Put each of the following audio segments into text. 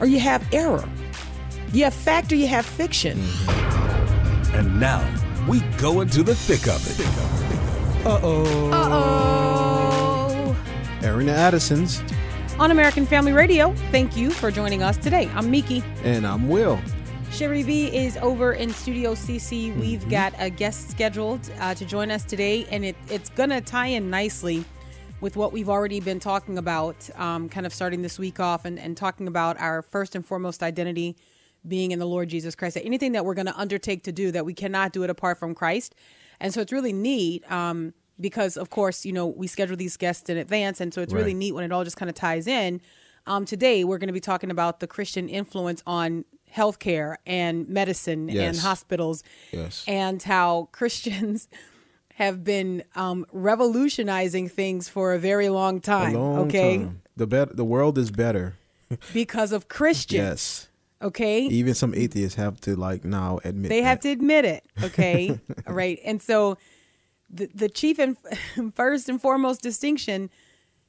or you have error. You have fact or you have fiction. And now we go into the thick of it. Uh oh. Uh oh. Aaron Addison's. On American Family Radio, thank you for joining us today. I'm Miki. And I'm Will. Sherry V is over in Studio CC. We've Mm-hmm. got a guest scheduled uh, to join us today, and it, it's going to tie in nicely with what we've already been talking about, um, kind of starting this week off and, and talking about our first and foremost identity being in the Lord Jesus Christ. Anything that we're going to undertake to do, that we cannot do it apart from Christ. And so it's really neat um, because, of course, you know, we schedule these guests in advance. And so it's really neat when it all just kind of ties in. Um, today, we're going to be talking about the Christian influence on healthcare and medicine and hospitals Yes. and how Christians have been um, revolutionizing things for a very long time. long okay. time. The bet the world is better. Because of Christians. Yes. Okay. Even some atheists have to like now admit they have to admit it okay All right and so the, the chief and first and foremost distinction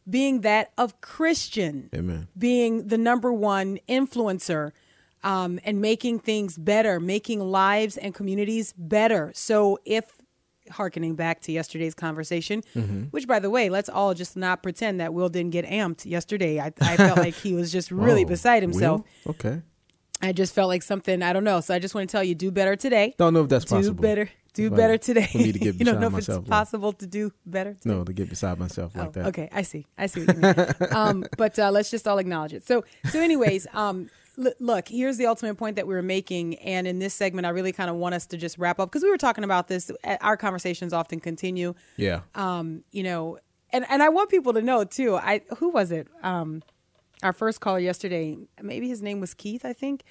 being that of christian Amen. being the number one influencer um, and making things better making lives and communities better so if harkening back to yesterday's conversation Mm-hmm. which by the way let's all just not pretend that will didn't get amped yesterday i, I felt like he was just really Whoa, beside himself Will? Okay. I just felt like something I don't know. So I just want to tell you, do better today. Don't know if that's do possible. Do better. Do Like, better today. for me to get you don't know if myself, it's like- possible to do better. Today? No, to get beside myself like Oh, that. Okay, I see. I see what you mean. um, but uh, let's just all acknowledge it. So, so, anyways, um, look, here's the ultimate point that we were making, and in this segment, I really kind of want us to just wrap up because we were talking about this. uh, Our conversations often continue. Yeah. Um, you know, and and I want people to know too. I who was it? Um, our first caller yesterday. Maybe his name was Keith. I think.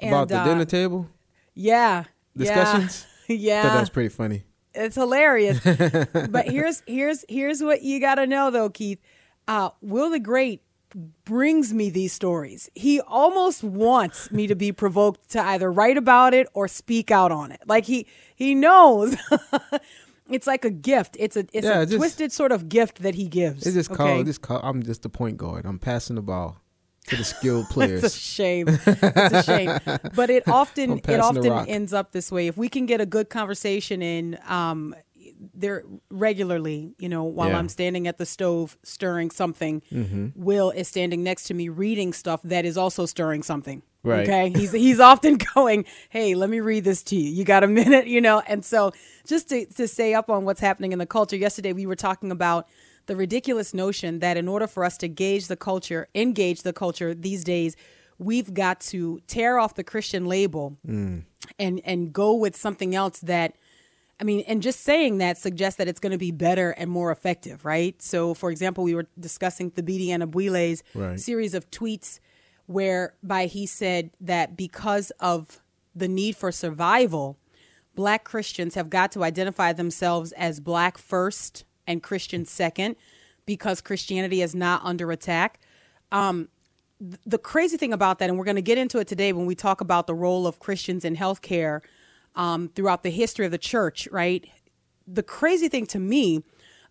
And, About the uh, dinner table Yeah. discussions. Yeah. yeah thought that was pretty funny. it's hilarious. but here's here's here's what you got to know though, Keith. Uh, Will the Great brings me these stories. He almost wants me to be provoked to either write about it or speak out on it. Like he he knows. it's like a gift. It's a it's Yeah, a just- twisted sort of gift that he gives. It's just okay? called. Just call. I'm just the point guard. I'm passing the ball to the skilled players. It's a shame. It's a shame. But it often it often ends up this way. If we can get a good conversation in um there regularly, you know, while Yeah. Mm-hmm. I'm standing at the stove stirring something, Will is standing next to me reading stuff that is also stirring something. Right. Okay. He's he's often going, Hey, let me read this to you. You got a minute, you know? And so just to, to stay up on what's happening in the culture, yesterday we were talking about the ridiculous notion that in order for us to gauge the culture, engage the culture these days, we've got to tear off the Christian label and and go with something else that I mean, and just saying that suggests that it's going to be better and more effective, right? So, for example, we were discussing Thabiti Anyabwile's Right. series of tweets whereby he said that because of the need for survival, black Christians have got to identify themselves as black first and Christian second because Christianity is not under attack. Um, th- the crazy thing about that, and we're going to get into it today when we talk about the role of Christians in healthcare um, throughout the history of the church, right? The crazy thing to me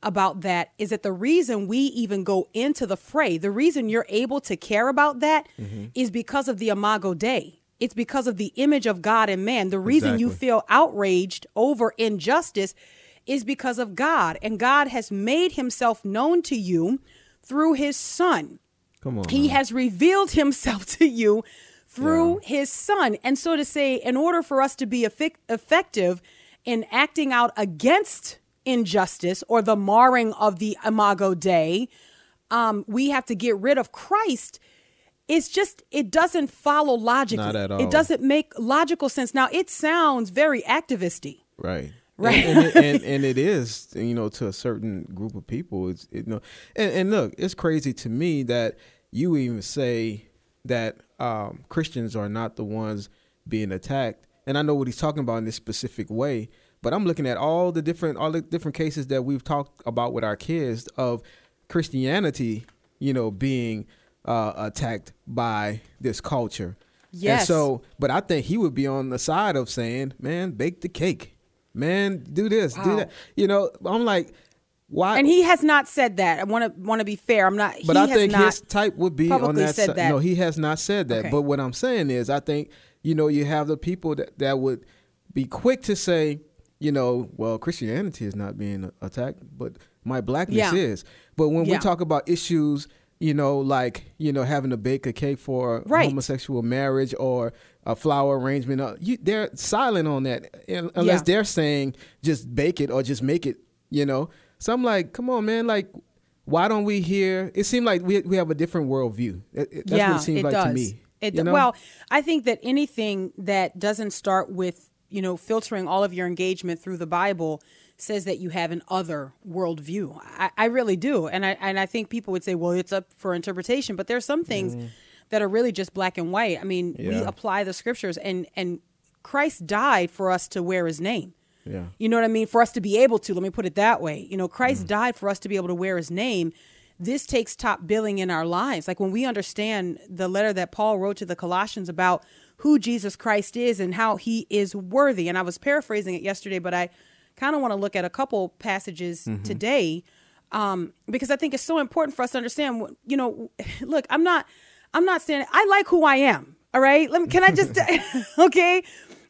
about that is that the reason we even go into the fray, the reason you're able to care about that is because of the Imago Dei. It's because of the image of God and man. The reason you feel outraged over injustice is because of God. And God has made himself known to you through his son. Come on. He now. has revealed himself to you through his son. And so to say, in order for us to be effic- effective in acting out against injustice or the marring of the Imago Dei, um, we have to get rid of Christ. It's just, it doesn't follow logically. Not at all. It doesn't make logical sense. Now, it sounds very activisty. Right. Right. And, and, and, and it is, you know, to a certain group of people. It's, you know, and, and look, it's crazy to me that you even say that um, Christians are not the ones being attacked, and I know what he's talking about in this specific way. But I'm looking at all the different all the different cases that we've talked about with our kids of Christianity, you know, being uh, attacked by this culture. Yes. And so, but I think he would be on the side of saying, "Man, bake the cake. Man, do this, do that." You know, I'm like, why? And he has not said that. I want to want to be fair. I'm not. But I think his type would be on that said that. No, he has not said that. Okay. But what I'm saying is, I think you know you have the people that that would be quick to say, you know, well, Christianity is not being attacked, but my blackness Yeah. is. But when we talk about issues, you know, like you know, having to bake a cake for Right. homosexual marriage or a flower arrangement, uh, you, they're silent on that, unless Yeah. they're saying just bake it or just make it. You know, so I'm like, come on, man, like. Why don't we hear? It seemed like we we have a different worldview. It- it- That's yeah, what it seems like does. to me. It you know? Well, I think that anything that doesn't start with you know filtering all of your engagement through the Bible says that you have an other worldview. I, I really do, and I and I think people would say, well, it's up for interpretation, but there's some things that are really just black and white. I mean, we Mm. Apply the scriptures, and and Christ died for us to wear His name. Yeah. You know what I mean? For us to be able to, let me put it that way. You know, Christ Mm. died for us to be able to wear his name. This takes top billing in our lives. Like when we understand the letter that Paul wrote to the Colossians about who Jesus Christ is and how he is worthy. And I was paraphrasing it yesterday, but I kind of want to look at a couple passages Mm-hmm. today um, because I think it's so important for us to understand. what- You know, look, I'm not, I'm not saying I like who I am. All right, let me. Can I just? okay,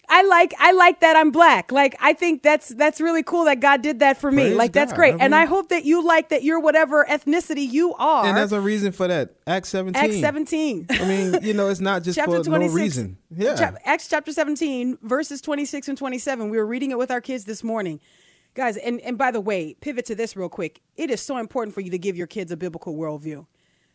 I like, I like that I'm black. Like I think that's that's really cool that God did that for me. Praise like that's God. great, I and I hope that you like that you're whatever ethnicity you are. and there's a reason for that. Acts 17. Acts 17. I mean, you know, it's not just chapter for 26 no reason. Yeah. Chap- acts chapter 17 verses 26 and 27 we were reading it with our kids this morning guys and, and by the way pivot to this real quick it is so important for you to give your kids a biblical worldview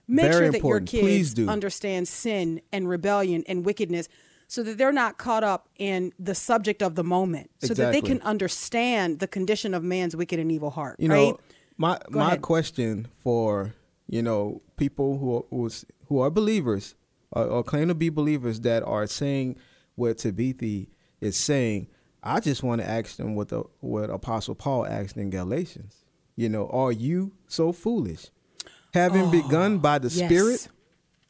make Very sure that important. your kids do. understand sin and rebellion and wickedness so that they're not caught up in the subject of the moment so that they can understand the condition of man's wicked and evil heart You right know, my Go my ahead. question for you know people who are, who's, who are believers or, or claim to be believers that are saying what Thabiti is saying, I just want to ask them what the what Apostle Paul asked in Galatians. You know, are you so foolish, having oh, begun by the Oh, yes. Spirit?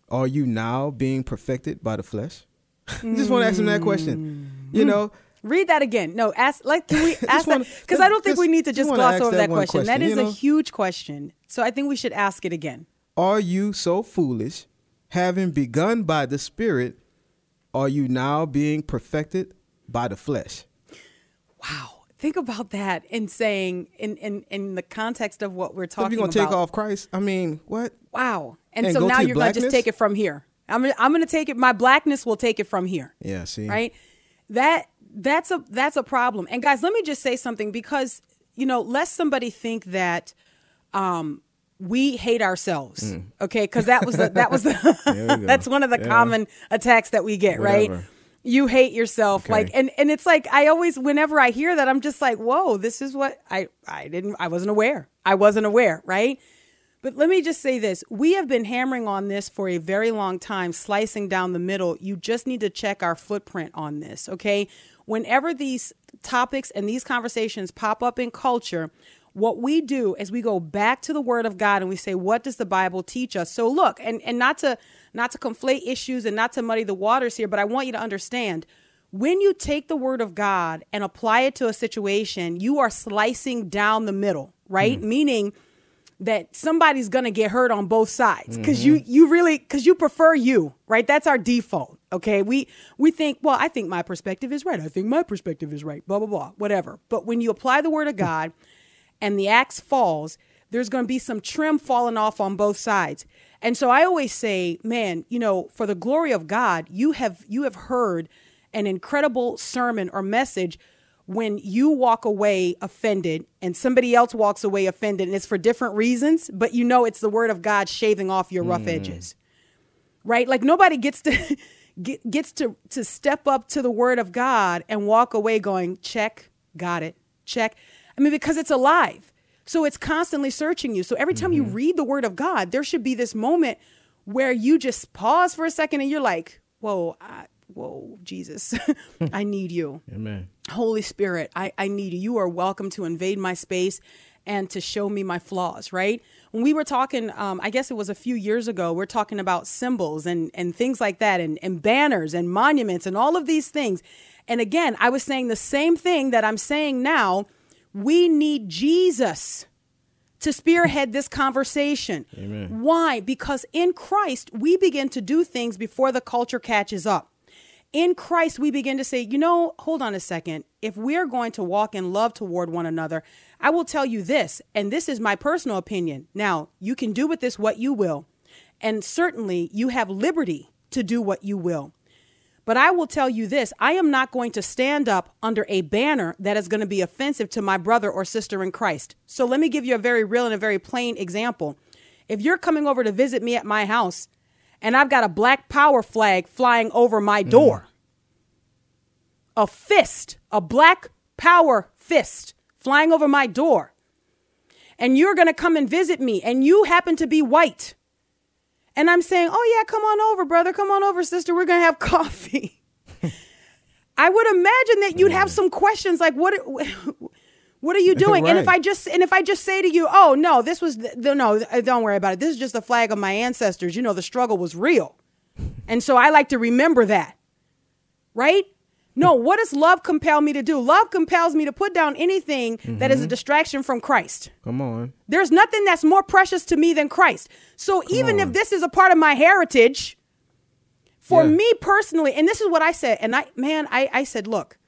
Are you now being perfected by the flesh? just want to ask him that question. Mm. You know, Read that again. No, ask like can we ask wanna- that because I don't think just- we need to just gloss over that that question. That question, is you a huge question. So I think we should ask it again. Are you so foolish, having begun by the Spirit, are you now being perfected by the flesh? Wow. Think about that and saying in in in the context of what we're So if talking you're gonna about. take off Christ, I mean, what? Wow. And, and so now you're going to just take it from here. I'm gonna, I'm going to take it my blackness will take it from here. Yeah, see, right? That that's a that's a problem. And guys let me just say something because you know lest somebody think that um we hate ourselves okay? Because that was the that was Mm. The that's one of the Yeah. common attacks that we get right? You hate yourself Okay. like and and it's like i always whenever i hear that i'm just like whoa this is what i i didn't i wasn't aware. I wasn't aware right but let me just say this. We have been hammering on this for a very long time, slicing down the middle. You just need to check our footprint on this, okay? Whenever these topics and these conversations pop up in culture, what we do is we go back to the word of God and we say, what does the Bible teach us? So look, and, and not to not to conflate issues and not to muddy the waters here, but I want you to understand when you take the word of God and apply it to a situation, you are slicing down the middle, right? Hmm. Meaning that somebody's gonna get hurt on both sides. Because mm-hmm. you you really because you prefer you right? That's our default okay? We we think well i think my perspective is right. I think my perspective is right blah blah blah whatever. But when you apply the word of hmm. god and the axe falls there's to be some trim falling off on both sides. And so i always say man you know for the glory of god you have you have heard an incredible sermon or message when you walk away offended and somebody else walks away offended and it's for different reasons but you know it's the word of god shaving off your rough hmm. edges. Right? Like nobody gets to get, gets to to step up to the word of god and walk away going check got it check. I mean because it's alive. So it's constantly searching you. So every time you mm-hmm. read the word of god there should be this moment where you just pause for a second and you're like, whoa, I, whoa, Jesus, I need you. Amen. Holy Spirit, I, I need you. You are welcome to invade my space and to show me my flaws, right? When we were talking, um, I guess it was a few years ago, we're talking about symbols and, and things like that, and, and banners and monuments and all of these things. And again, I was saying the same thing that I'm saying now. We need Jesus to spearhead this conversation. Amen. Why? Because in Christ, we begin to do things before the culture catches up. In Christ, we begin to say, you know, hold on a second. If we're going to walk in love toward one another, I will tell you this, and this is my personal opinion. Now, you can do with this what you will, and certainly you have liberty to do what you will. But I will tell you this I am not going to stand up under a banner that is going to be offensive to my brother or sister in Christ. So let me give you a very real and a very plain example. If you're coming over to visit me at my house and I've got a black power flag flying over my mm-hmm. door, a fist, a black power fist flying over my door, and you're going to come and visit me and you happen to be white and I'm saying, oh, yeah, come on over, brother. Come on over, sister. We're going to have coffee. I would imagine that you'd have some questions like, what? What are you doing? Right. And if I just and if I just say to you, "Oh no, this was the, no, uh, don't worry about it. This is just the flag of my ancestors. You know, the struggle was real." And so I like to remember that. Right? No, what does love compel me to do? Love compels me to put down anything that is a mm-hmm. distraction from Christ. Come on. There's nothing that's more precious to me than Christ. So even if this is a part of my heritage, for Yeah. me personally, and this is what I said, and I man, I, I said, look,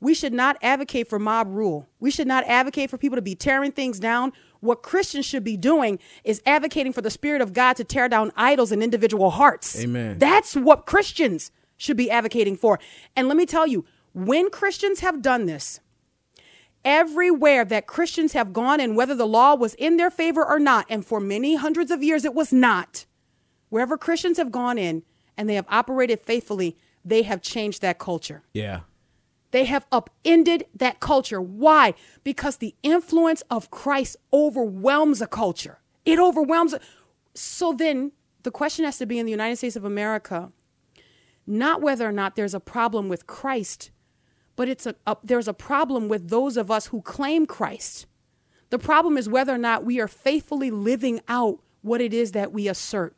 we should not advocate for mob rule. We should not advocate for people to be tearing things down. What Christians should be doing is advocating for the Spirit of God to tear down idols in individual hearts. Amen. That's what Christians should be advocating for. And let me tell you, when Christians have done this, everywhere that Christians have gone and whether the law was in their favor or not, and for many hundreds of years it was not, wherever Christians have gone in and they have operated faithfully, they have changed that culture. Yeah. They have upended that culture. Why? Because the influence of Christ overwhelms a culture. It overwhelms. So then the question has to be in the United States of America, not whether or not there's a problem with Christ, but it's a, a there's a problem with those of us who claim Christ. The problem is whether or not we are faithfully living out what it is that we assert.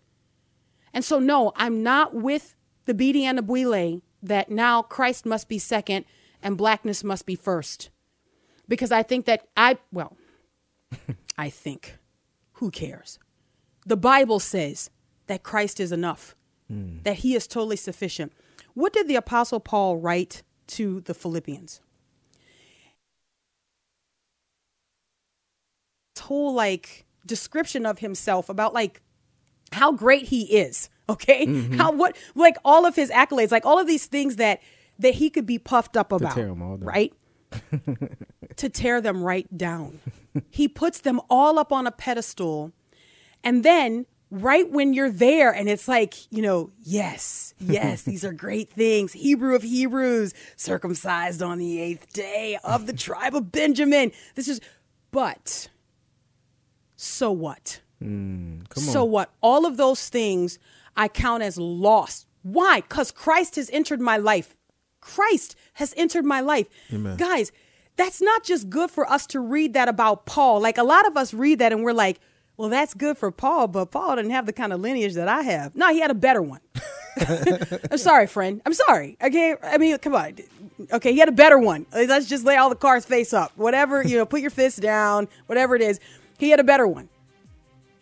And so, no, I'm not with Thabiti Anyabwile that now Christ must be second and blackness must be first. Because I think that I, well, I think, who cares? The Bible says that Christ is enough, hmm. that he is totally sufficient. What did the Apostle Paul write to the Philippians? This whole like description of himself about like how great he is okay mm-hmm. how what like all of his accolades like all of these things that that he could be puffed up about tear 'em all down. right to tear them right down he puts them all up on a pedestal and then right when you're there and it's like you know yes yes these are great things hebrew of hebrews circumcised on the eighth day of the tribe of benjamin this is but so what mm, Come on. so what? All of those things I count as lost. Why? Because Christ has entered my life. Christ has entered my life. Amen. Guys, that's not just good for us to read that about Paul. Like a lot of us read that and we're like, well, that's good for Paul, but Paul didn't have the kind of lineage that I have. No, he had a better one. I'm sorry, friend. I'm sorry. Okay. I mean, come on. Okay. He had a better one. Let's just lay all the cards face up. Whatever, you know, put your fist down, whatever it is. He had a better one.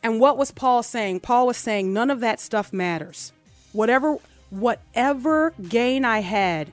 And what was Paul saying? Paul was saying none of that stuff matters. Whatever whatever gain I had,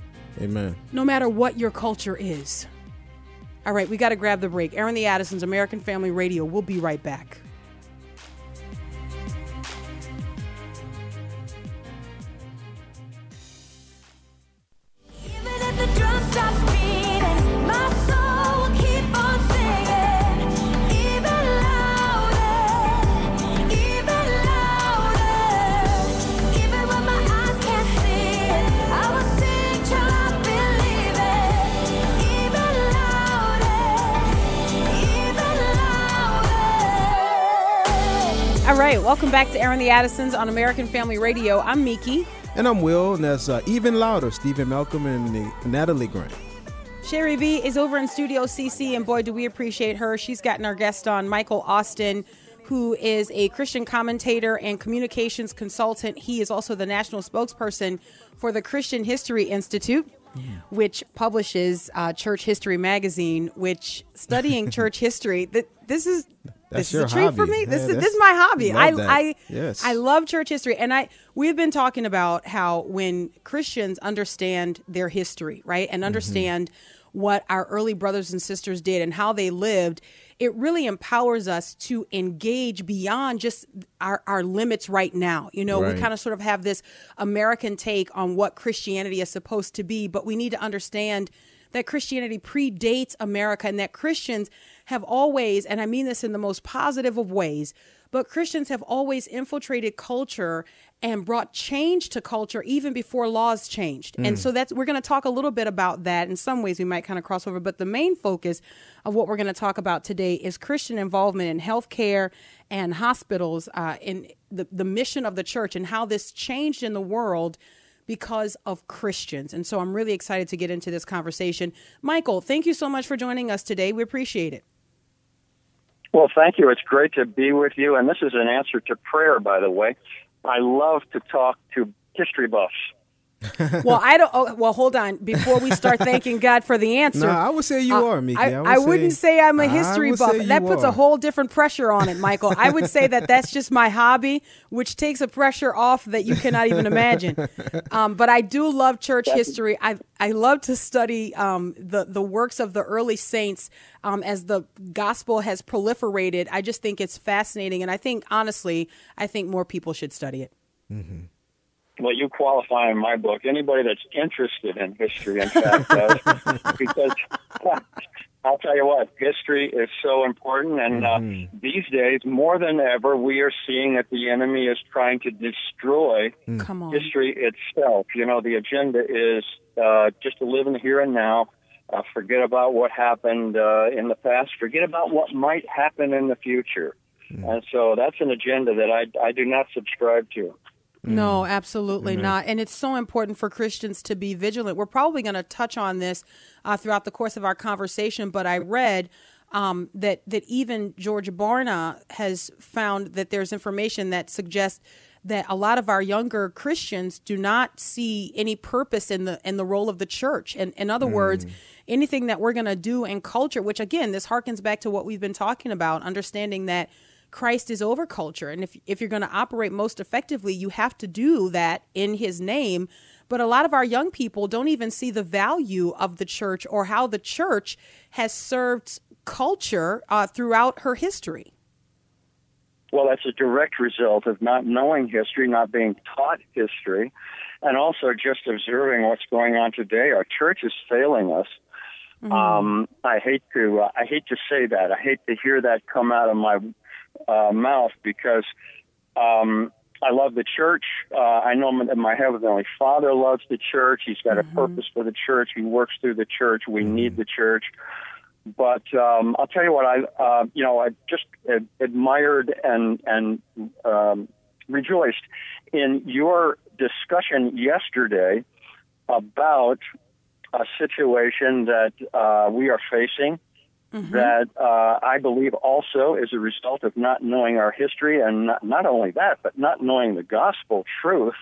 Amen. no matter what your culture is. All right, we got to grab the break. Airing the Addisons, American Family Radio. We'll be right back. Welcome back to Airing the Addisons on American Family Radio. I'm Miki. And I'm Will, and that's uh, even louder, Steven Malcolm and Natalie Grant. Sherry V is over in Studio CC, and boy, do we appreciate her. She's gotten our guest on, Michael Austin, who is a Christian commentator and communications consultant. He is also the national spokesperson for the Christian History Institute. Which publishes uh, Church History Magazine, which studying church history, that this is That's this is a treat hobby. for me. This Yeah, is this is my hobby. I that. I Yes. I love church history, and I we've been talking about how when Christians understand their history, right, and mm-hmm. understand what our early brothers and sisters did and how they lived, it really empowers us to engage beyond just our, our limits right now. You know, Right. we kind of sort of have this American take on what Christianity is supposed to be, but we need to understand that Christianity predates America and that Christians have always, and I mean this in the most positive of ways, but Christians have always infiltrated culture and brought change to culture even before laws changed. And so that's we're going to talk a little bit about that. In some ways we might kind of cross over, but the main focus of what we're going to talk about today is Christian involvement in healthcare and hospitals uh, in the, the mission of the church and how this changed in the world because of Christians. And so I'm really excited to get into this conversation. Michael, thank you so much for joining us today. We appreciate it. Well, thank you. It's great to be with you. And this is an answer to prayer, by the way. I love to talk to history buffs. Well, I don't. Oh, well, hold on. Before we start thanking God for the answer, No, I would say you uh, are, Miki. I, I would I wouldn't say- say I'm a history buff. That you puts a whole different pressure on it, Michael. I would say that that's just my hobby, which takes a pressure off that you cannot even imagine. Um, but I do love church history. I I love to study um, the the works of the early saints um, as the gospel has proliferated. I just think it's fascinating, and I think honestly, I think more people should study it. Well, you qualify in my book. Anybody that's interested in history, in fact, does. because I'll tell you what, history is so important. And uh, these days, more than ever, we are seeing that the enemy is trying to destroy Come on. history itself. You know, the agenda is uh, just to live in the here and now. Uh, forget about what happened uh, in the past. Forget about what might happen in the future. And so that's an agenda that I, I do not subscribe to. No, absolutely not. And it's so important for Christians to be vigilant. We're probably going to touch on this uh, throughout the course of our conversation, but I read um, that that even George Barna has found that there's information that suggests that a lot of our younger Christians do not see any purpose in the in the role of the church. And in other words, anything that we're going to do in culture, which again, this harkens back to what we've been talking about, understanding that Christ is over culture. And if, if you're going to operate most effectively, you have to do that in his name. But a lot of our young people don't even see the value of the church or how the church has served culture uh, throughout her history. Well, that's a direct result of not knowing history, not being taught history, and also just observing what's going on today. Our church is failing us. Um, I hate to uh, I hate to say that. I hate to hear that come out of my uh, mouth because um, I love the church. Uh, I know that my heavenly Father loves the church. He's got a purpose for the church. He works through the church. We need the church. But um, I'll tell you what, I uh, you know I just ad- admired and and um, rejoiced in your discussion yesterday about a situation that uh, we are facing that uh, I believe also is a result of not knowing our history, and not, not only that, but not knowing the gospel truth.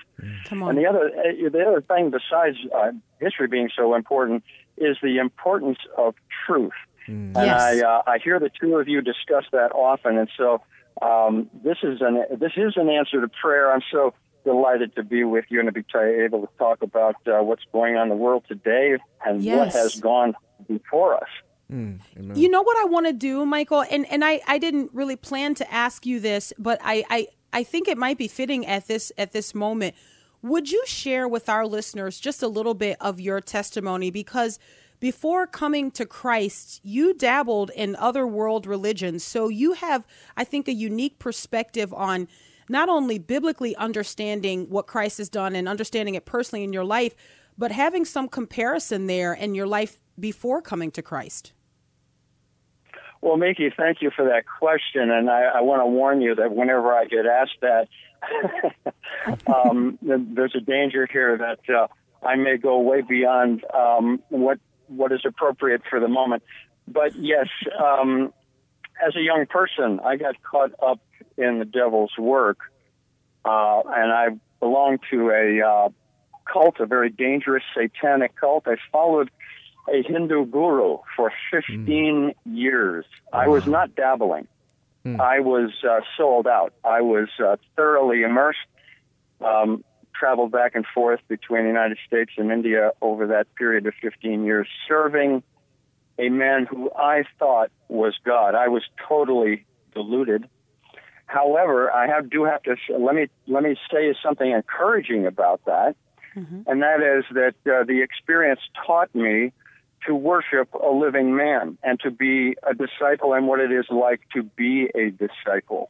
Come on. And the other, uh, the other thing besides uh, history being so important is the importance of truth. And Yes. I, uh, I hear the two of you discuss that often, and so um, this is an this is an answer to prayer. I'm so delighted to be with you and to be t- able to talk about uh, what's going on in the world today and what has gone before us. Mm, you know what I want to do, Michael, and and I I didn't really plan to ask you this, but I I I think it might be fitting at this at this moment. Would you share with our listeners just a little bit of your testimony because before coming to Christ, you dabbled in other world religions. So you have I think a unique perspective on not only biblically understanding what Christ has done and understanding it personally in your life, but having some comparison there in your life before coming to Christ. Well, Mickey, thank you for that question, and I, I want to warn you that whenever I get asked that, um, there's a danger here that uh, I may go way beyond um, what what is appropriate for the moment. But yes, um, as a young person, I got caught up in the devil's work, uh, and I belonged to a uh, cult, a very dangerous satanic cult. I followed a Hindu guru for 15 mm. years. Wow. I was not dabbling. Mm. I was uh, sold out. I was uh, thoroughly immersed. Um, traveled back and forth between the United States and India over that period of 15 years, serving a man who I thought was God. I was totally deluded. However, I have, do have to let me let me say something encouraging about that, mm-hmm. and that is that uh, the experience taught me to worship a living man and to be a disciple and what it is like to be a disciple.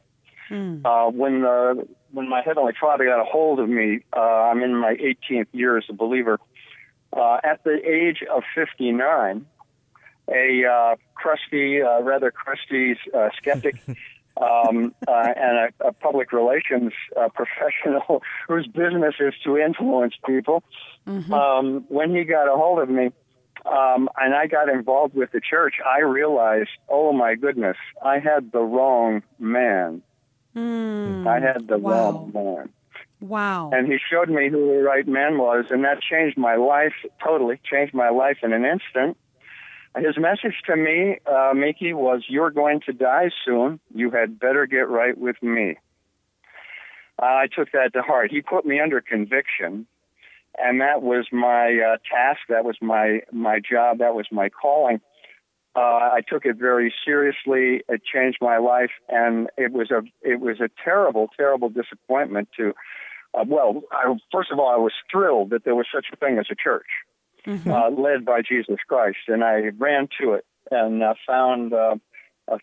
Mm. Uh, when the when my heavenly Father got a hold of me, uh, I'm in my 18th year as a believer. Uh, at the age of 59, a uh, crusty, uh, rather crusty uh, skeptic. um, uh, and a, a, public relations uh, professional whose business is to influence people. Mm-hmm. Um, when he got a hold of me, um, and I got involved with the church, I realized, oh my goodness, I had the wrong man. Mm, I had the wow. wrong man. Wow. And he showed me who the right man was, and that changed my life totally, changed my life in an instant. His message to me, uh, Mickey, was You're going to die soon. You had better get right with me. Uh, I took that to heart. He put me under conviction, and that was my uh, task. That was my, my job. That was my calling. Uh, I took it very seriously. It changed my life, and it was a it was a terrible, terrible disappointment. To uh, well, I, first of all, I was thrilled that there was such a thing as a church mm-hmm. uh, led by Jesus Christ, and I ran to it and uh, found uh,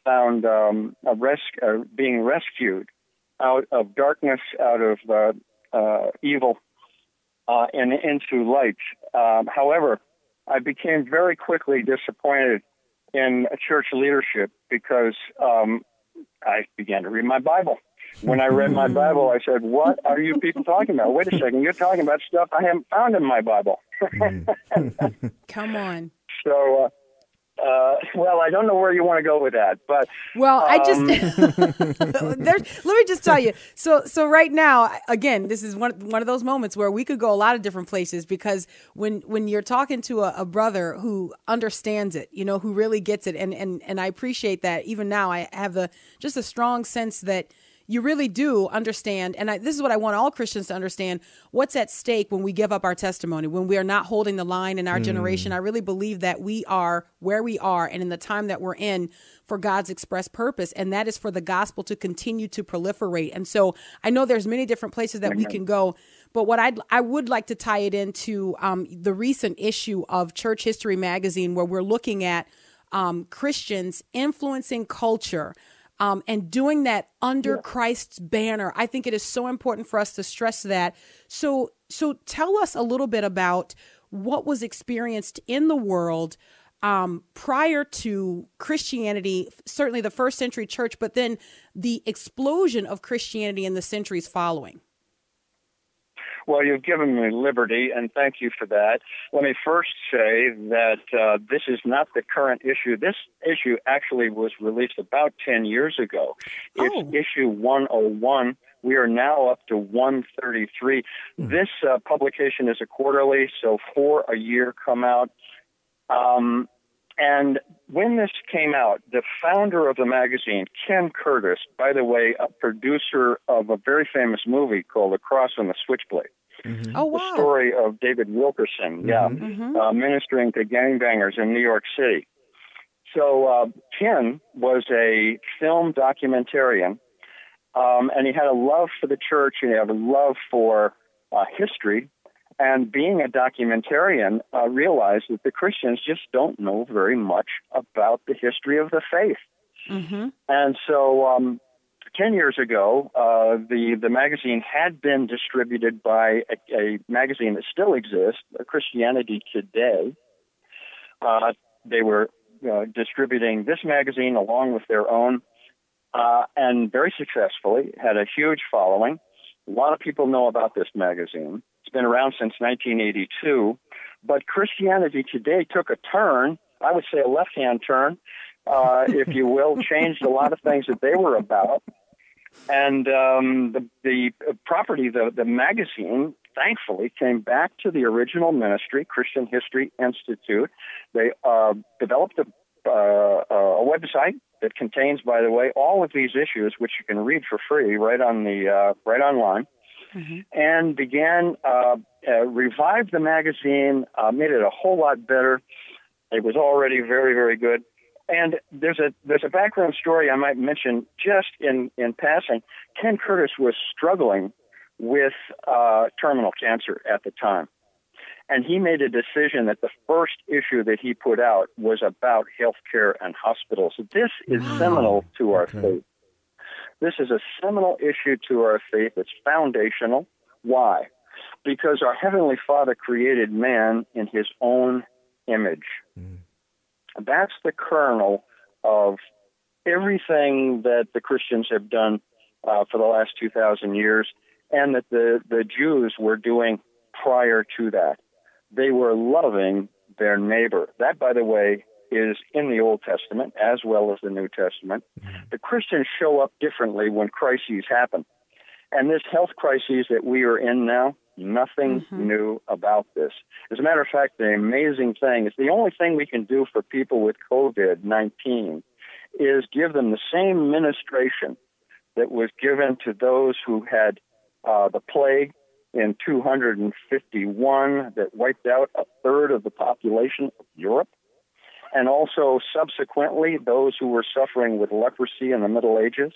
found um, a res- uh, being rescued out of darkness, out of uh, uh, evil, uh, and into light. Um, however, I became very quickly disappointed in church leadership because um, I began to read my Bible. When I read my Bible, I said, What are you people talking about? Wait a second, you're talking about stuff I haven't found in my Bible. Come on. So, uh, uh, well, I don't know where you want to go with that, but well, um, I just um, let me just tell you. So, so right now, again, this is one one of those moments where we could go a lot of different places because when when you're talking to a, a brother who understands it, you know, who really gets it, and and and I appreciate that. Even now, I have a just a strong sense that you really do understand, and I, this is what I want all Christians to understand what's at stake when we give up our testimony, when we are not holding the line in our mm. generation. I really believe that we are where we are and in the time that we're in for God's express purpose, and that is for the gospel to continue to proliferate. And so I know there's many different places that we can go. But what I'd, I would like to tie it into um, the recent issue of Church History Magazine, where we're looking at um, Christians influencing culture um, and doing that under yeah. Christ's banner. I think it is so important for us to stress that. So, so tell us a little bit about what was experienced in the world um, prior to Christianity, certainly the first century church, but then the explosion of Christianity in the centuries following. Well, you've given me liberty, and thank you for that. Let me first say that uh, this is not the current issue. This issue actually was released about 10 years ago. It's oh. issue 101. We are now up to 133. Mm. This uh, publication is a quarterly, so four a year come out. Um, and when this came out, the founder of the magazine, Ken Curtis, by the way, a producer of a very famous movie called The Cross and the Switchblade. Mm-hmm. Oh, wow. The story of David Wilkerson, mm-hmm. yeah, mm-hmm. uh, ministering to gangbangers in New York City. So uh, Ken was a film documentarian, um, and he had a love for the church, and he had a love for uh, history, and being a documentarian, uh, realized that the Christians just don't know very much about the history of the faith. Mm-hmm. And so, um, 10 years ago, uh, the, the magazine had been distributed by a, a magazine that still exists, Christianity Today. Uh, they were uh, distributing this magazine along with their own, uh, and very successfully. Had a huge following. A lot of people know about this magazine. It's been around since 1982, but Christianity Today took a turn. I would say a left-hand turn, uh, if you will, changed a lot of things that they were about. And um, the, the property, the, the magazine, thankfully came back to the original ministry, Christian History Institute. They uh, developed a, uh, a website that contains, by the way, all of these issues, which you can read for free right on the uh, right online. Mm-hmm. And began uh, uh, revived the magazine, uh, made it a whole lot better. It was already very, very good. And there's a there's a background story I might mention just in in passing. Ken Curtis was struggling with uh, terminal cancer at the time. And he made a decision that the first issue that he put out was about healthcare and hospitals. This is wow. seminal to our okay. faith. This is a seminal issue to our faith. It's foundational. Why? Because our Heavenly Father created man in his own image. Mm. That's the kernel of everything that the Christians have done uh, for the last 2,000 years and that the, the Jews were doing prior to that. They were loving their neighbor. That, by the way, is in the Old Testament as well as the New Testament. Mm-hmm. The Christians show up differently when crises happen. And this health crisis that we are in now, nothing mm-hmm. new about this. As a matter of fact, the amazing thing is the only thing we can do for people with COVID 19 is give them the same ministration that was given to those who had uh, the plague in 251 that wiped out a third of the population of Europe, and also subsequently those who were suffering with leprosy in the Middle Ages.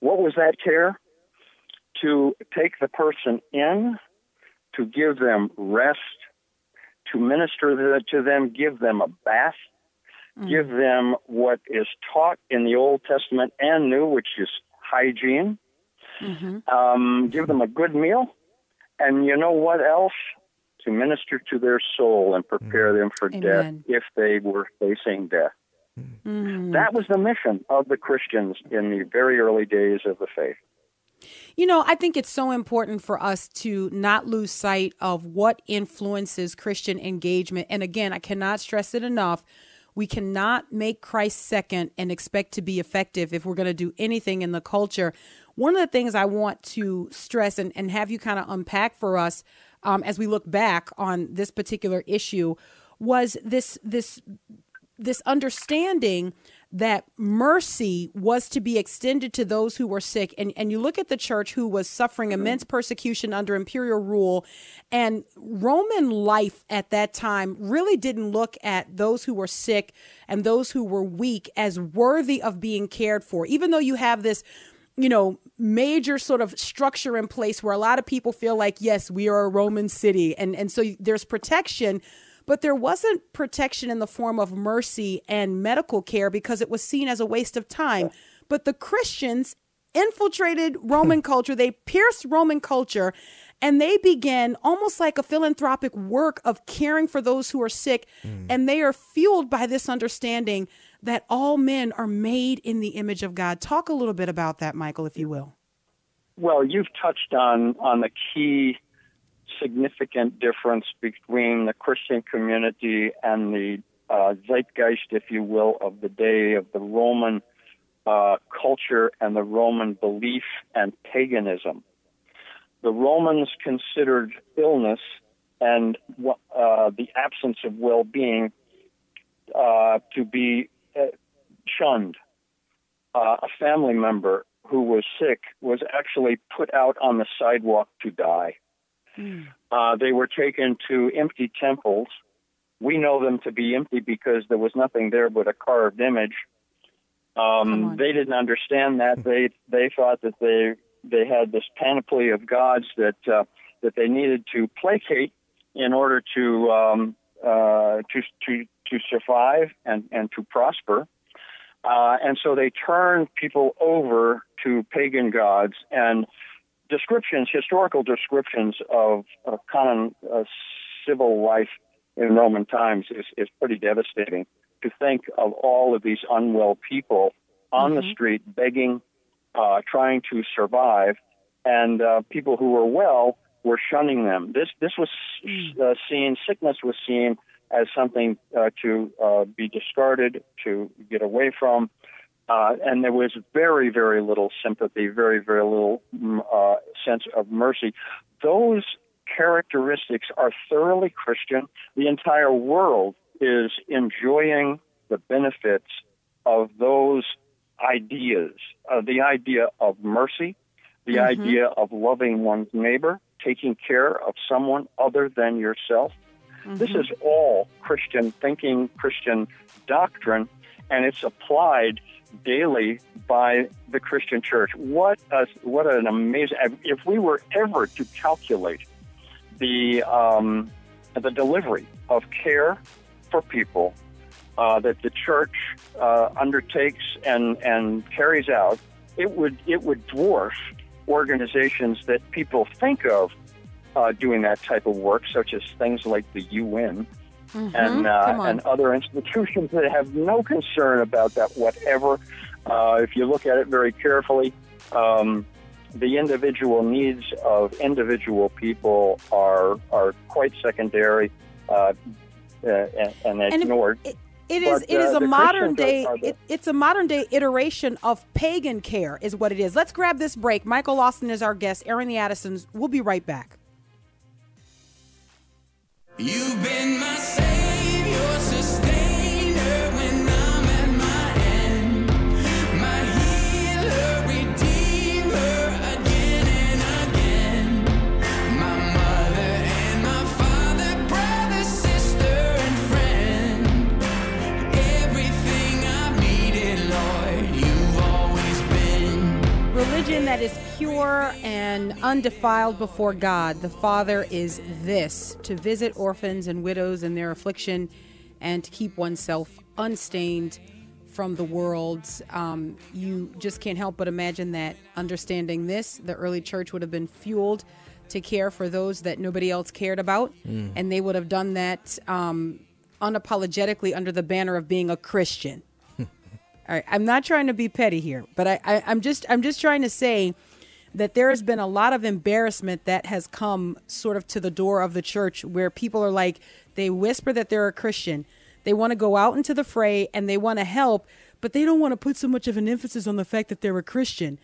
What was that care? To take the person in, to give them rest, to minister to them, give them a bath, mm. give them what is taught in the Old Testament and New, which is hygiene Mm-hmm. Um, give them a good meal, and you know what else? To minister to their soul and prepare mm-hmm. them for Amen. death if they were facing death. Mm-hmm. That was the mission of the Christians in the very early days of the faith. You know, I think it's so important for us to not lose sight of what influences Christian engagement. And again, I cannot stress it enough. We cannot make Christ second and expect to be effective if we're going to do anything in the culture. One of the things I want to stress and, and have you kind of unpack for us um, as we look back on this particular issue was this this this understanding that mercy was to be extended to those who were sick. And, and you look at the church who was suffering immense persecution under imperial rule, and Roman life at that time really didn't look at those who were sick and those who were weak as worthy of being cared for. Even though you have this you know, major sort of structure in place where a lot of people feel like, yes, we are a Roman city. And, and so there's protection, but there wasn't protection in the form of mercy and medical care because it was seen as a waste of time. But the Christians infiltrated Roman culture, they pierced Roman culture, and they began almost like a philanthropic work of caring for those who are sick. Mm. And they are fueled by this understanding that all men are made in the image of God. Talk a little bit about that, Michael, if you will. Well, you've touched on on the key significant difference between the Christian community and the uh, zeitgeist, if you will, of the day of the Roman uh, culture and the Roman belief and paganism. The Romans considered illness and uh, the absence of well-being uh, to be shunned. Uh, a family member who was sick was actually put out on the sidewalk to die. Mm. Uh, they were taken to empty temples. We know them to be empty because there was nothing there but a carved image. Um, they didn't understand that. They they thought that they they had this panoply of gods that uh, that they needed to placate in order to um, uh, to to to survive and, and to prosper. Uh, and so they turn people over to pagan gods and descriptions, historical descriptions of, common uh, civil life in Roman times is, is pretty devastating. to think of all of these unwell people on Mm-hmm. the street begging, uh, trying to survive, and uh, people who were well were shunning them. This this was uh, seen. Sickness was seen as something uh, to uh, be discarded, to get away from. Uh, and there was very, very little sympathy, very, very little mm, uh, sense of mercy. Those characteristics are thoroughly Christian. The entire world is enjoying the benefits of those ideas uh, the idea of mercy, the idea of loving one's neighbor, taking care of someone other than yourself. This is all Christian thinking, Christian doctrine, and it's applied daily by the Christian church. What a, what an amazing! If we were ever to calculate the um, the delivery of care for people uh, that the church uh, undertakes and and carries out, it would it would dwarf organizations that people think of uh, doing that type of work, such as things like the UN and uh, and other institutions that have no concern about that whatever. Uh, if you look at it very carefully, um, the individual needs of individual people are are quite secondary uh, uh, and, and And ignored. it, it is But, it is uh, a modern day it, it's a modern day iteration of pagan care is what it is. Let's grab this break. Michael Austin is our guest. Airing the Addisons. We'll be right back. You've been my savior, that is pure and undefiled before God, the Father, is this to visit orphans and widows in their affliction and to keep oneself unstained from the world. Um, you just can't help but imagine that understanding this, the early church would have been fueled to care for those that nobody else cared about, and they would have done that um, unapologetically under the banner of being a Christian. All right, I'm not trying to be petty here, but I, I, I'm just I'm just trying to say that there has been a lot of embarrassment that has come sort of to the door of the church where people are like they whisper that they're a Christian. They want to go out into the fray and they want to help, but they don't want to put so much of an emphasis on the fact that they're a Christian.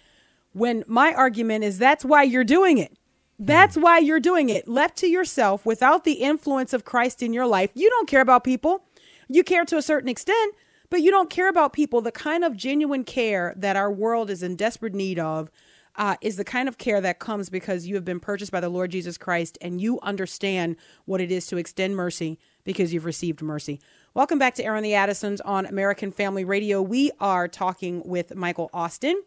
When my argument is that's why you're doing it. That's hmm. why you're doing it. Left to yourself without the influence of Christ in your life, you don't care about people. You care to a certain extent, but you don't care about people. The kind of genuine care that our world is in desperate need of uh, is the kind of care that comes because you have been purchased by the Lord Jesus Christ and you understand what it is to extend mercy because you've received mercy. Welcome back to Airing the Addisons on American Family Radio. We are talking with Michael Austin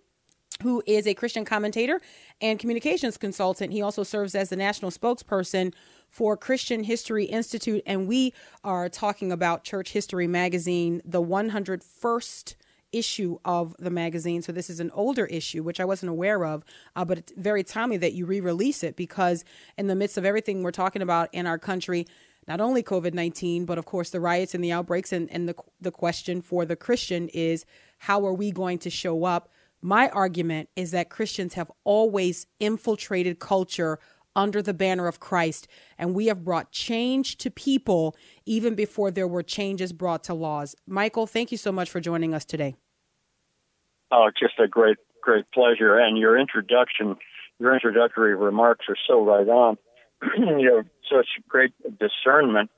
who is a Christian commentator and communications consultant. He also serves as the national spokesperson for Christian History Institute. And we are talking about Church History Magazine, the 101st issue of the magazine. So this is an older issue, which I wasn't aware of, uh, but it's very timely that you re release it because, in the midst of everything we're talking about in our country, not only COVID 19, but of course the riots and the outbreaks. And, and the, the question for the Christian is how are we going to show up? My argument is that Christians have always infiltrated culture under the banner of Christ, and we have brought change to people even before there were changes brought to laws. Michael, thank you so much for joining us today. Oh, just a great, great pleasure. And your introduction, your introductory remarks are so right on. you have such great discernment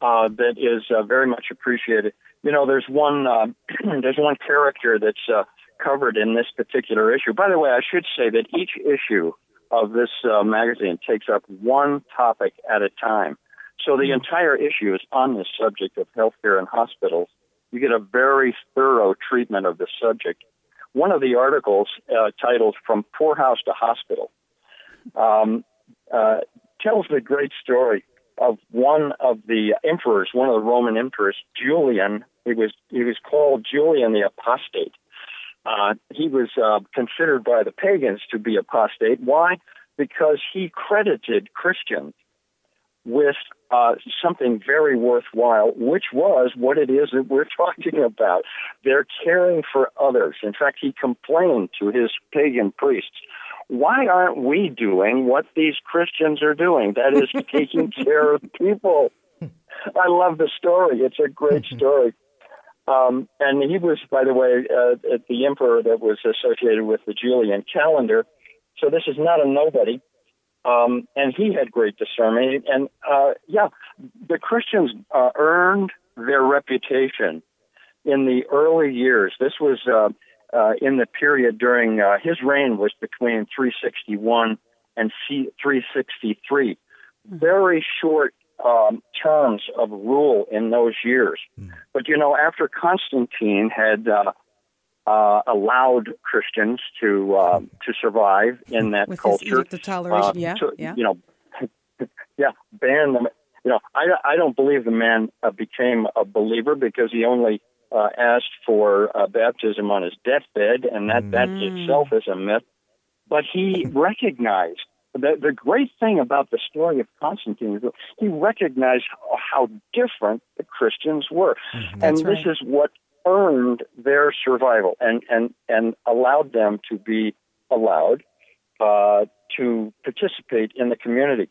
uh, that is uh, very much appreciated. You know, there's one, uh, there's one character that's uh, covered in this particular issue. By the way, I should say that each issue of this uh, magazine takes up one topic at a time. So the entire issue is on the subject of healthcare and hospitals. You get a very thorough treatment of the subject. One of the articles uh, titled "From Poorhouse to Hospital" um, uh, tells the great story of one of the emperors, one of the Roman emperors, Julian. He was he was called Julian the Apostate. Uh, he was uh, considered by the pagans to be apostate. Why? Because he credited Christians with uh, something very worthwhile, which was what it is that we're talking about. They're caring for others. In fact, he complained to his pagan priests. Why aren't we doing what these Christians are doing? That is taking care of people. I love the story. It's a great story. Um, and he was, by the way, uh, the emperor that was associated with the Julian calendar. So this is not a nobody. Um, and he had great discernment. And uh, yeah, the Christians uh, earned their reputation in the early years. This was uh, uh, in the period during uh, his reign was between 361 and C- 363. Very short um, terms of rule in those years. But you know, after Constantine had uh, uh, allowed Christians to uh, to survive in that With his culture, edict of toleration, uh, yeah, to, yeah. you know, yeah, ban them. You know, I, I don't believe the man uh, became a believer because he only uh, asked for uh, baptism on his deathbed, and that that Mm. itself is a myth. But he recognized the the great thing about the story of Constantine is that he recognized how different the Christians were, and That's this is what earned their survival and and and allowed them to be allowed uh, to participate in the community.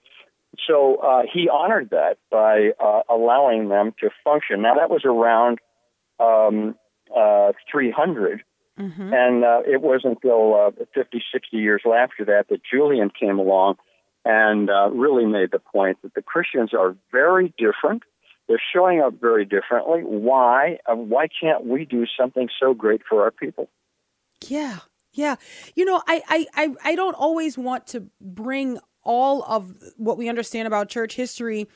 So uh, he honored that by uh, allowing them to function. Now that was around um, uh, 300, Mhm. and uh, it wasn't until uh, 50, 60 years after that that Julian came along and uh, really made the point that the Christians are very different. They're showing up very differently. Why? Uh, why can't we do something so great for our people? Yeah. Yeah. You know, I, I, I, I don't always want to bring all of what we understand about church history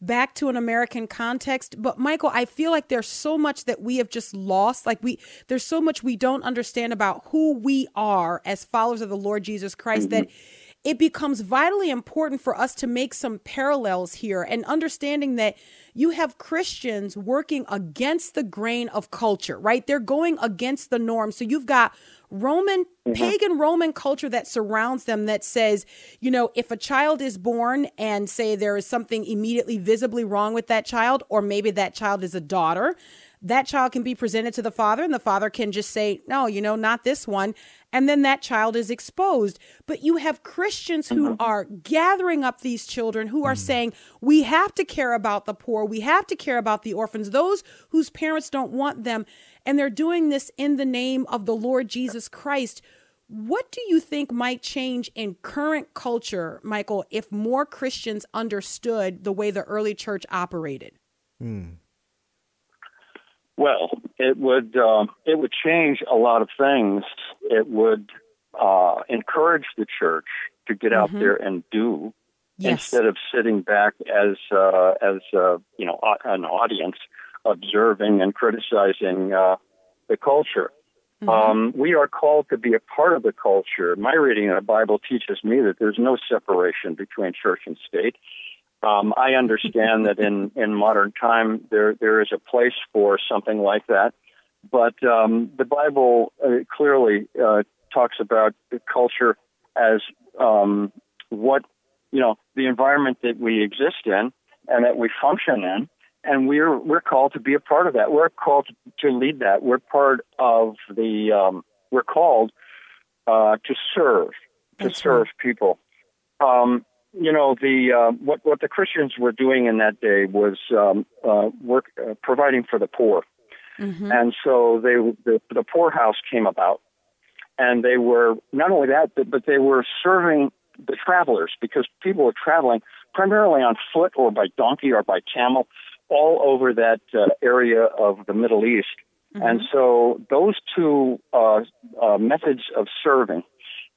back to an American context. But Michael, I feel like there's so much that we have just lost. Like we there's so much we don't understand about who we are as followers of the Lord Jesus Christ that mm-hmm. It becomes vitally important for us to make some parallels here and understanding that you have Christians working against the grain of culture, right? They're going against the norm. So you've got Roman, mm-hmm. pagan Roman culture that surrounds them that says, you know, if a child is born and say there is something immediately visibly wrong with that child, or maybe that child is a daughter, that child can be presented to the father and the father can just say, no, you know, not this one. And then that child is exposed. But you have Christians who uh-huh. are gathering up these children who are mm. saying, we have to care about the poor. We have to care about the orphans, those whose parents don't want them. And they're doing this in the name of the Lord Jesus Christ. What do you think might change in current culture, Michael, if more Christians understood the way the early church operated? Hmm. Well, it would uh, it would change a lot of things. It would uh, encourage the church to get out there and do Yes. instead of sitting back as uh, as uh, you know an audience observing and criticizing uh, the culture. Um, we are called to be a part of the culture. My reading of the Bible teaches me that there's no separation between church and state. Um, I understand that in, in modern time there there is a place for something like that, but um, the Bible uh, clearly uh, talks about the culture as um, what you know the environment that we exist in and that we function in, and we're we're called to be a part of that. We're called to lead that. We're part of the. Um, we're called uh, to serve to That's serve people. Um, you know the uh, what what the Christians were doing in that day was um, uh, work uh, providing for the poor, and so they the, the poorhouse came about, and they were not only that but, but they were serving the travelers because people were traveling primarily on foot or by donkey or by camel all over that uh, area of the Middle East. And so those two uh, uh, methods of serving,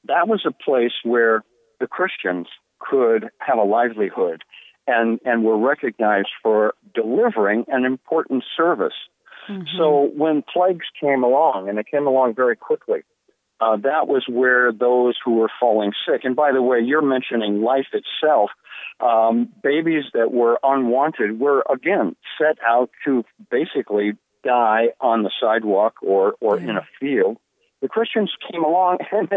that was a place where the Christians could have a livelihood and, and were recognized for delivering an important service. So when plagues came along, and they came along very quickly, uh, that was where those who were falling sick, and by the way, you're mentioning life itself. Um, babies that were unwanted were again set out to basically die on the sidewalk or, or in a field. The Christians came along and,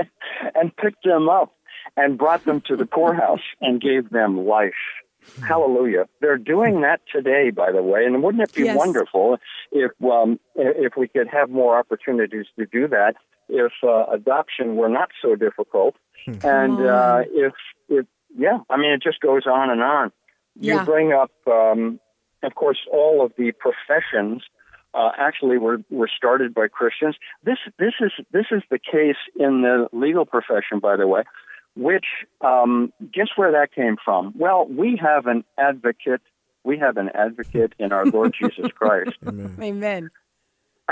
and picked them up and brought them to the poorhouse and gave them life. Hallelujah. They're doing that today, by the way. And wouldn't it be Yes. wonderful if um, if we could have more opportunities to do that? If uh, adoption were not so difficult, and uh, if if yeah, I mean, it just goes on and on. You Yeah. bring up, um, of course, all of the professions. Uh, actually, were were started by Christians. This this is this is the case in the legal profession, by the way. Which um, guess where that came from? Well, we have an advocate. We have an advocate in our Lord Jesus Christ. Amen.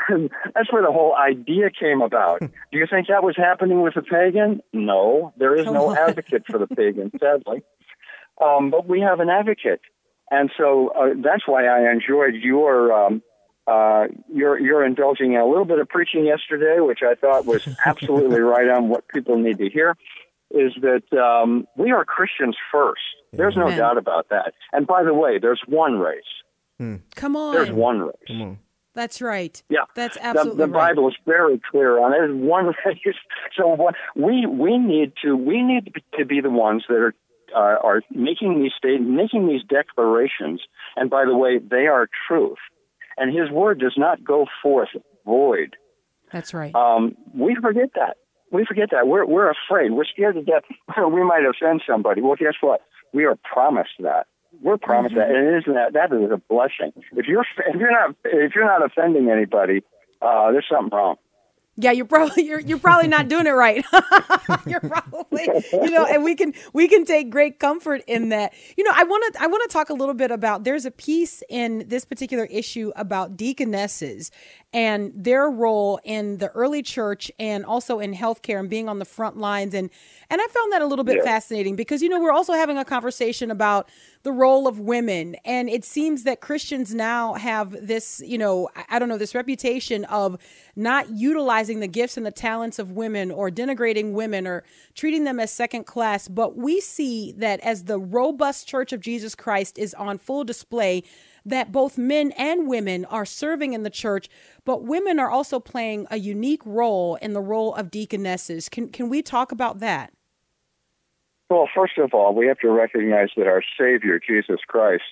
That's where the whole idea came about. Do you think that was happening with the pagan? No, there is Come no on. advocate for the pagan, sadly. Um, but we have an advocate, and so uh, that's why I enjoyed your um, uh, your your indulging in a little bit of preaching yesterday, which I thought was absolutely right on what people need to hear. Is that um, we are Christians first? There's no Amen. doubt about that. And by the way, there's one race. Come on. There's one race. Come on. That's right. Yeah, That's the, absolutely the right. Bible is very clear on it. There's one race. So what we we need to we need to be the ones that are uh, are making these state making these declarations. And by the way, they are truth. And His word does not go forth void. That's right. Um, we forget that. We forget that. We're we're afraid. We're scared to death. we might offend somebody. Well, guess what? We are promised that. We're promised that, and isn't that that is a blessing. If you're if you're not if you're not offending anybody, uh, there's something wrong. Yeah, you're probably you're you're probably not doing it right. you're probably you know, and we can we can take great comfort in that. You know, I want to I want to talk a little bit about there's a piece in this particular issue about deaconesses and their role in the early church and also in healthcare and being on the front lines and and I found that a little bit Yeah. fascinating because you know we're also having a conversation about the role of women and it seems that Christians now have this you know I- I don't know this reputation of not utilizing the gifts and the talents of women or denigrating women or treating them as second class but we see that as the robust church of Jesus Christ is on full display that both men and women are serving in the church, but women are also playing a unique role in the role of deaconesses. Can can we talk about that? Well, first of all, we have to recognize that our Savior Jesus Christ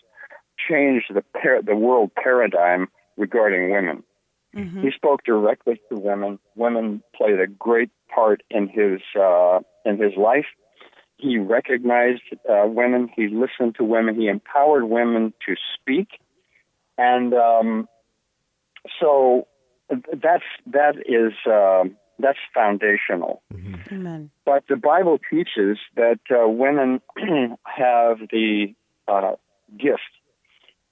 changed the par- the world paradigm regarding women. He spoke directly to women. Women played a great part in his uh, in his life. He recognized uh, women. He listened to women. He empowered women to speak, and um, so that's that is um that's foundational. Amen. But the Bible teaches that uh, women have the uh, gift.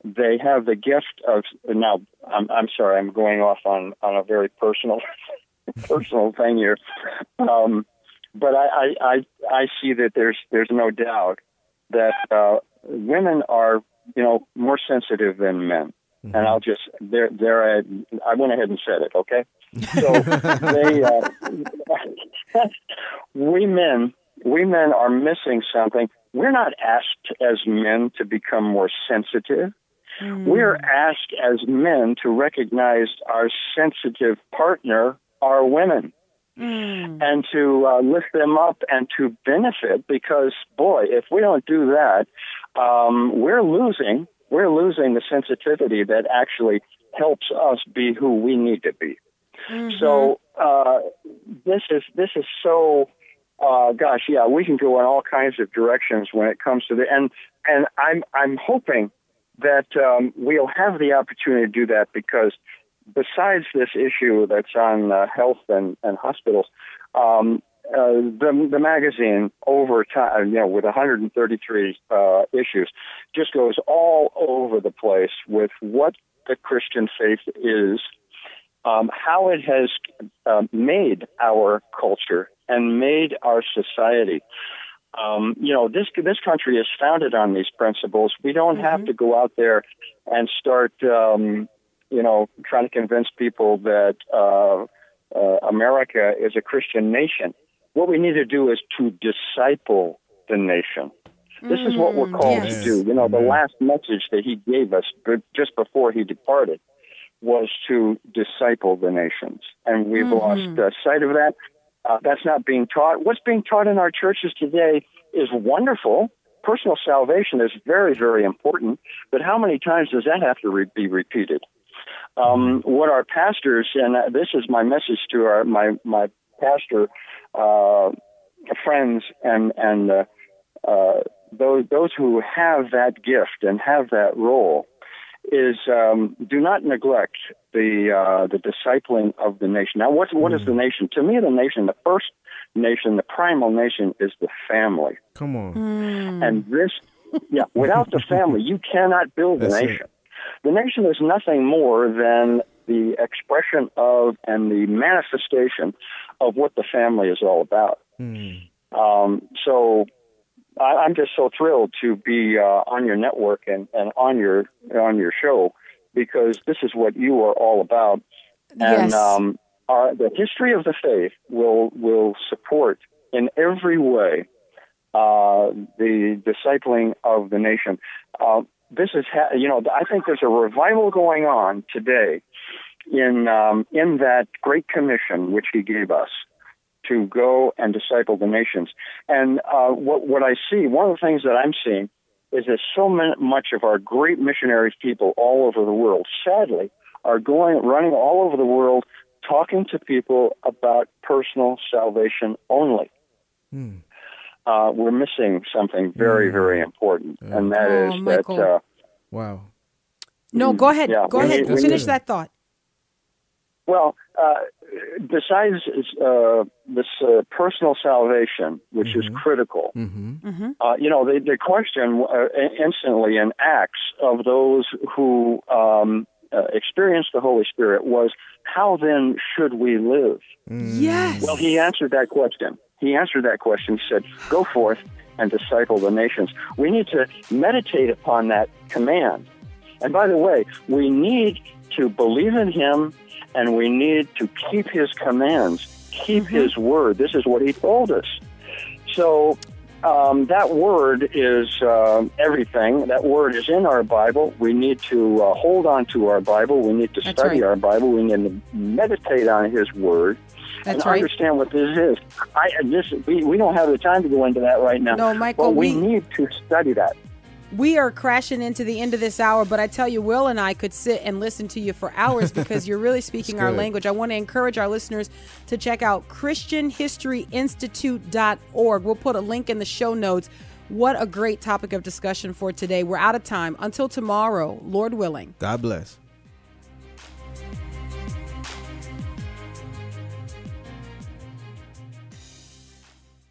They have the gift of now. I'm, I'm sorry. I'm going off on on a very personal personal thing here. Um, but I, I I I see that there's there's no doubt that uh, women are you know more sensitive than men. And I'll just there there I, I went ahead and said it. Okay, so they uh, we men we men are missing something. We're not asked as men to become more sensitive. We're asked as men to recognize our sensitive partner, our women, and to uh, lift them up and to benefit. Because boy, if we don't do that, um, we're losing. We're losing the sensitivity that actually helps us be who we need to be. So uh, this is this is so. Uh, gosh, yeah, we can go in all kinds of directions when it comes to the and and I'm I'm hoping that um, we'll have the opportunity to do that because besides this issue that's on uh, health and, and hospitals, um, uh, the the magazine over time, you know, with 133 uh, issues, just goes all over the place with what the Christian faith is, um, how it has uh, made our culture and made our society. Um, you know, this this country is founded on these principles. We don't have to go out there and start, um, you know, trying to convince people that uh, uh, America is a Christian nation. What we need to do is to disciple the nation. This is what we're called yes. to do. You know, the last message that he gave us just before he departed was to disciple the nations, and we've lost uh, sight of that. Uh, that's not being taught. What's being taught in our churches today is wonderful, personal salvation is very, very important, but how many times does that have to re- be repeated? Um, what our pastors, and uh, this is my message to our my my pastor uh, friends and and uh, uh, those those who have that gift and have that role, is um, do not neglect the uh, the discipling of the nation. Now, what what is the nation? To me, the nation, the first nation, the primal nation, is the family. Come on. And this, yeah, without the family, you cannot build a That's it. nation. The nation is nothing more than the expression of and the manifestation of what the family is all about. Um, so I, I'm just so thrilled to be uh, on your network and, and on your on your show because this is what you are all about. And Yes. um, our, the history of the faith will will support in every way uh, the discipling of the nation. Uh, this is, ha- you know, I think there's a revival going on today in um, in that great commission which He gave us to go and disciple the nations. And uh, what what I see, one of the things that I'm seeing is that so much of our great missionaries people all over the world, sadly, are going running all over the world talking to people about personal salvation only. Uh, we're missing something very, very important, and that Oh, is that. Uh, Wow. No, go ahead. Yeah, go ahead. need- Finish need- that thought. Well, uh, besides uh, this uh, personal salvation, which is critical, Mm-hmm. uh, you know, the, the question uh, instantly in Acts of those who um, uh, experienced the Holy Spirit was, how then should we live? Yes. Well, he answered that question. He answered that question. He said, Go forth and disciple the nations. We need to meditate upon that command. And by the way, we need to believe in him and we need to keep his commands, keep his word. This is what he told us. So um, that word is um everything. That word is in our Bible. We need to uh, hold on to our Bible. We need to That's study right. our Bible. We need to meditate on His Word That's and right. understand what this is. I this we, we don't have the time to go into that right now. No, Michael, but we, we- need to study that. We are crashing into the end of this hour, but I tell you, Will and I could sit and listen to you for hours because you're really speaking our language. I want to encourage our listeners to check out ChristianHistoryInstitute.org. We'll put a link in the show notes. What a great topic of discussion for today. We're out of time. Until tomorrow, Lord willing. God bless.